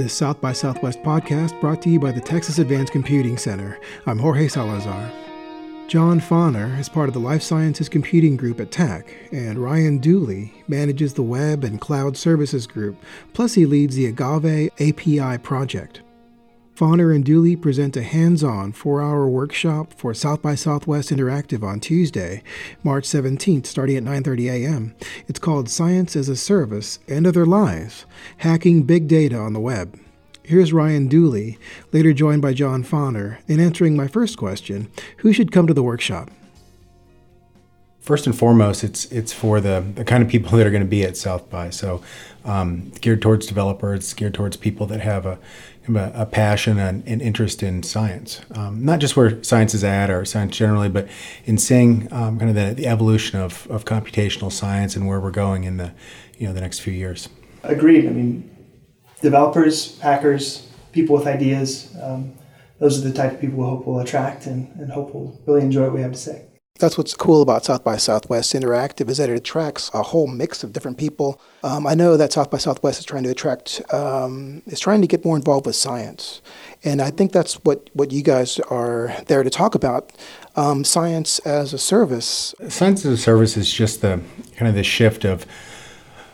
This South by Southwest podcast brought to you by the Texas Advanced Computing Center. I'm Jorge Salazar. John Fonner is part of the Life Sciences Computing Group at TACC, and Rion Dooley manages the Web and Cloud Services Group, plus he leads the Agave API project. Fonner and Dooley present a hands on four hour workshop for South by Southwest Interactive on Tuesday, March 17th, starting at 9.30 a.m. It's called Science as a Service and Other Lies Hacking Big Data on the Web. Here's Rion Dooley, later joined by John Fonner, in answering my first question Who should come to the workshop? First and foremost, it's it's for the, the kind of people that are going to be at South by. So, um, geared towards developers, geared towards people that have a a, a passion and an interest in science, um, not just where science is at or science generally, but in seeing um, kind of the, the evolution of, of computational science and where we're going in the you know the next few years. Agreed. I mean, developers, hackers, people with ideas. Um, those are the type of people we hope will attract and, and hope will really enjoy what we have to say. That's what's cool about South by Southwest Interactive is that it attracts a whole mix of different people. Um, I know that South by Southwest is trying to attract, um, is trying to get more involved with science, and I think that's what what you guys are there to talk about. Um, science as a service. Science as a service is just the kind of the shift of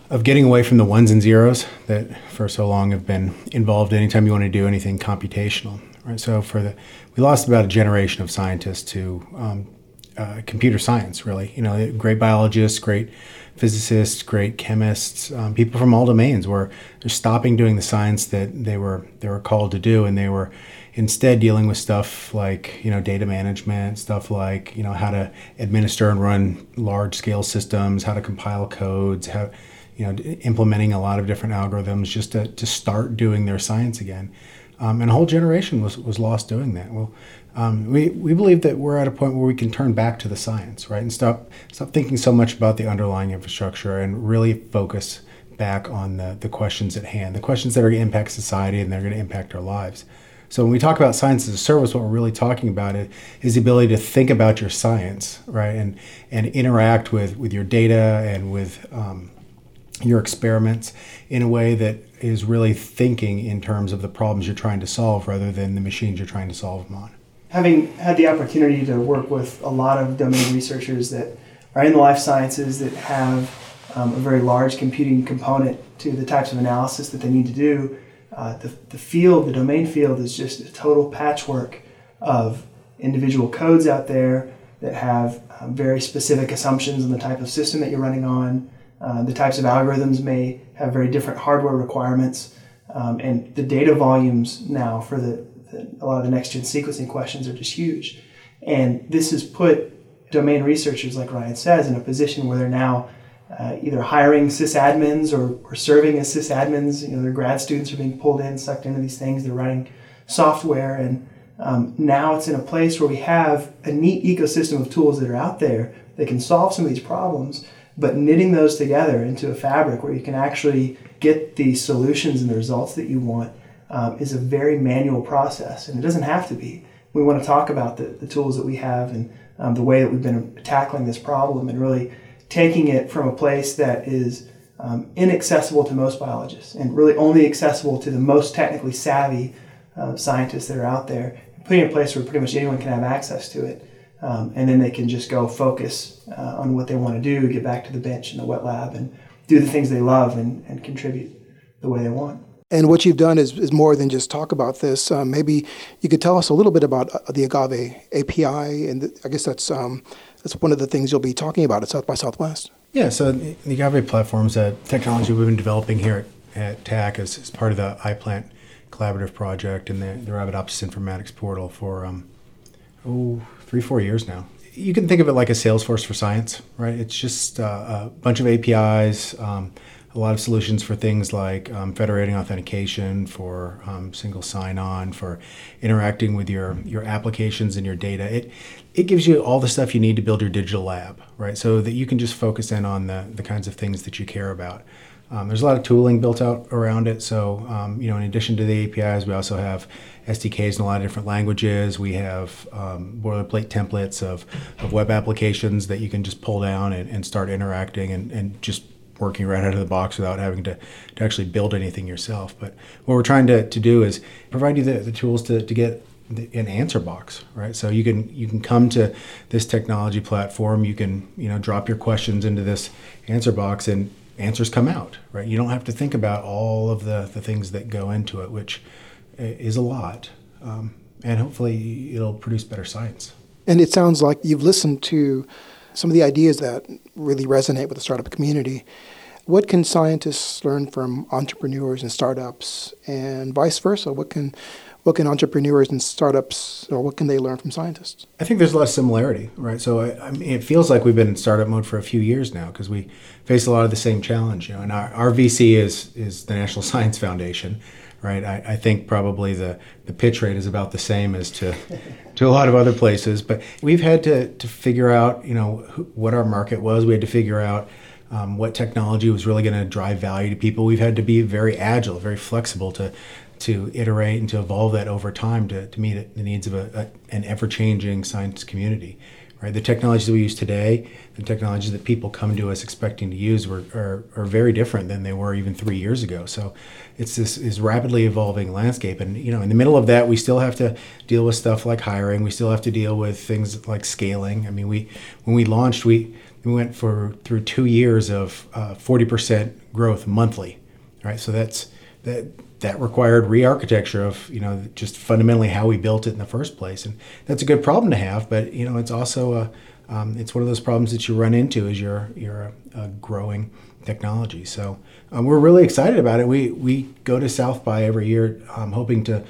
of getting away from the ones and zeros that for so long have been involved anytime you want to do anything computational. Right. So for the we lost about a generation of scientists to um, uh, computer science, really. You know, great biologists, great physicists, great chemists, um, people from all domains were they're stopping doing the science that they were they were called to do, and they were instead dealing with stuff like you know data management, stuff like you know how to administer and run large scale systems, how to compile codes, how you know implementing a lot of different algorithms just to, to start doing their science again. Um, and a whole generation was, was lost doing that. Well, um, we, we believe that we're at a point where we can turn back to the science, right, and stop stop thinking so much about the underlying infrastructure and really focus back on the, the questions at hand, the questions that are going to impact society and they're going to impact our lives. So when we talk about science as a service, what we're really talking about is the ability to think about your science, right, and and interact with with your data and with um, your experiments in a way that is really thinking in terms of the problems you're trying to solve rather than the machines you're trying to solve them on having had the opportunity to work with a lot of domain researchers that are in the life sciences that have um, a very large computing component to the types of analysis that they need to do, uh, the, the field, the domain field, is just a total patchwork of individual codes out there that have um, very specific assumptions on the type of system that you're running on. Uh, the types of algorithms may have very different hardware requirements. Um, and the data volumes now for the a lot of the next gen sequencing questions are just huge. And this has put domain researchers, like Ryan says, in a position where they're now uh, either hiring sysadmins or, or serving as sysadmins. You know, their grad students are being pulled in, sucked into these things. They're running software, and um, now it's in a place where we have a neat ecosystem of tools that are out there that can solve some of these problems. But knitting those together into a fabric where you can actually get the solutions and the results that you want um, is a very manual process, and it doesn't have to be. We want to talk about the, the tools that we have and um, the way that we've been tackling this problem and really taking it from a place that is um, inaccessible to most biologists and really only accessible to the most technically savvy uh, scientists that are out there, putting it in a place where pretty much anyone can have access to it. Um, and then they can just go focus uh, on what they want to do, get back to the bench and the wet lab, and do the things they love and, and contribute the way they want. And what you've done is, is more than just talk about this. Um, maybe you could tell us a little bit about uh, the Agave API, and I guess that's um, that's one of the things you'll be talking about at South by Southwest. Yeah, so the Agave platform is a technology we've been developing here at, at TACC as, as part of the iPlant collaborative project and the, the Arabidopsis informatics portal for um, oh three four years now. You can think of it like a Salesforce for science, right? It's just uh, a bunch of APIs. Um, a lot of solutions for things like um, federating authentication, for um, single sign-on, for interacting with your your applications and your data. It it gives you all the stuff you need to build your digital lab, right? So that you can just focus in on the the kinds of things that you care about. Um, there's a lot of tooling built out around it. So um, you know, in addition to the APIs, we also have SDKs in a lot of different languages. We have um, boilerplate templates of, of web applications that you can just pull down and, and start interacting and, and just working right out of the box without having to, to actually build anything yourself. But what we're trying to, to do is provide you the, the tools to, to get an answer box, right? So you can you can come to this technology platform. You can you know drop your questions into this answer box, and answers come out, right? You don't have to think about all of the the things that go into it, which is a lot, um, and hopefully it'll produce better science. And it sounds like you've listened to some of the ideas that really resonate with the startup community. What can scientists learn from entrepreneurs and startups, and vice versa? What can what can entrepreneurs and startups, or what can they learn from scientists? I think there's a lot of similarity, right? So I, I mean, it feels like we've been in startup mode for a few years now because we face a lot of the same challenge. You know, and our, our VC is is the National Science Foundation, right? I, I, think probably the, the pitch rate is about the same as to to a lot of other places, but we've had to to figure out, you know, what our market was. We had to figure out. Um, what technology was really going to drive value to people. We've had to be very agile, very flexible to to iterate and to evolve that over time to, to meet the needs of a, a, an ever-changing science community right? The technologies we use today the technologies that people come to us expecting to use were, are, are very different than they were even three years ago. So it's this is rapidly evolving landscape. And you know in the middle of that we still have to deal with stuff like hiring. We still have to deal with things like scaling. I mean we when we launched we we went for through two years of uh, 40% growth monthly right? So that's that that required re-architecture of you know just fundamentally how we built it in the first place. And that's a good problem to have but you know it's also a um, it's one of those problems that you run into as you're you're a, a growing technology. So um, we're really excited about it. We we go to south by every year um, hoping to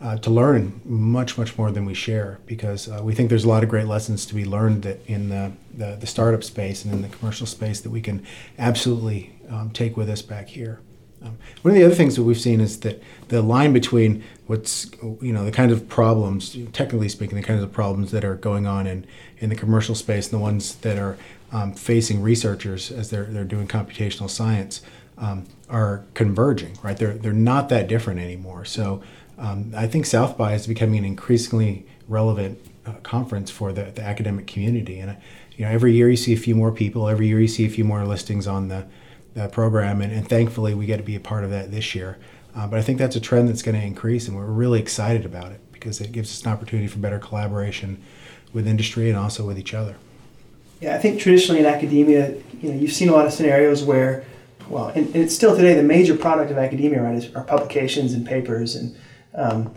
uh, to learn much much more than we share because uh, we think there's a lot of great lessons to be learned in the, the, the startup space and in the commercial space that we can absolutely um, take with us back here um, one of the other things that we've seen is that the line between what's you know the kind of problems, technically speaking, the kinds of problems that are going on in, in the commercial space and the ones that are um, facing researchers as they're they're doing computational science um, are converging. Right, they're they're not that different anymore. So um, I think South by is becoming an increasingly relevant uh, conference for the, the academic community, and you know every year you see a few more people. Every year you see a few more listings on the that program, and, and thankfully we get to be a part of that this year. Uh, but I think that's a trend that's going to increase, and we're really excited about it because it gives us an opportunity for better collaboration with industry and also with each other. Yeah, I think traditionally in academia, you know, you've seen a lot of scenarios where, well, and, and it's still today the major product of academia, right, is, are publications and papers, and um,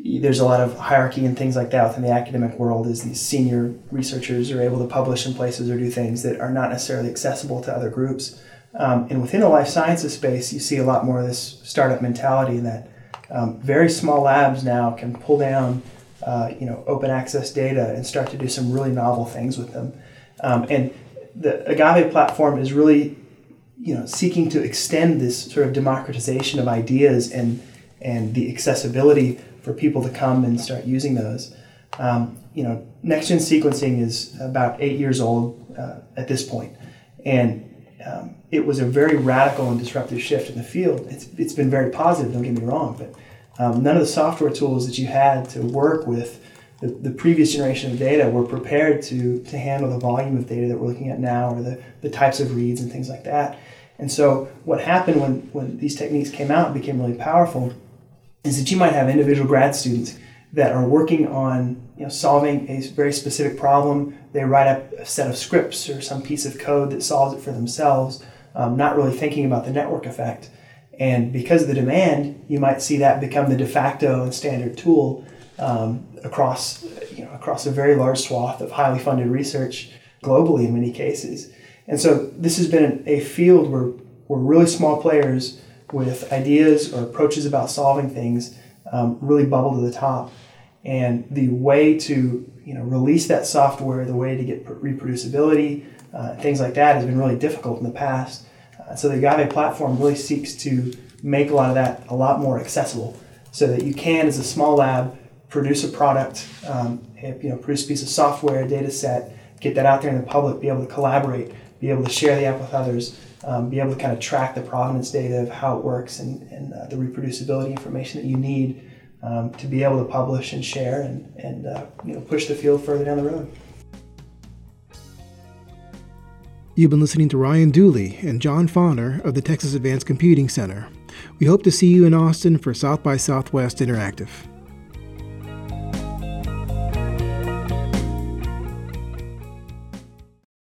there's a lot of hierarchy and things like that within the academic world. Is these senior researchers are able to publish in places or do things that are not necessarily accessible to other groups. Um, and within the life sciences space, you see a lot more of this startup mentality that um, very small labs now can pull down, uh, you know, open access data and start to do some really novel things with them. Um, and the Agave platform is really, you know, seeking to extend this sort of democratization of ideas and and the accessibility for people to come and start using those. Um, you know, next gen sequencing is about eight years old uh, at this point, and um, it was a very radical and disruptive shift in the field. It's, it's been very positive, don't get me wrong, but um, none of the software tools that you had to work with the, the previous generation of data were prepared to, to handle the volume of data that we're looking at now or the, the types of reads and things like that. And so what happened when, when these techniques came out and became really powerful is that you might have individual grad students that are working on you know, solving a very specific problem. They write up a set of scripts or some piece of code that solves it for themselves, um, not really thinking about the network effect. And because of the demand, you might see that become the de facto and standard tool um, across, you know, across a very large swath of highly funded research globally in many cases. And so this has been a field where, where really small players with ideas or approaches about solving things um, really bubble to the top. And the way to you know release that software, the way to get reproducibility, uh, things like that has been really difficult in the past. Uh, so the Agave platform really seeks to make a lot of that a lot more accessible, so that you can, as a small lab, produce a product, um, you know, produce a piece of software, a data set, get that out there in the public, be able to collaborate, be able to share the app with others, um, be able to kind of track the provenance data of how it works and, and uh, the reproducibility information that you need um, to be able to publish and share and, and uh, you know, push the field further down the road. You've been listening to Rion Dooley and John Fonner of the Texas Advanced Computing Center. We hope to see you in Austin for South by Southwest Interactive.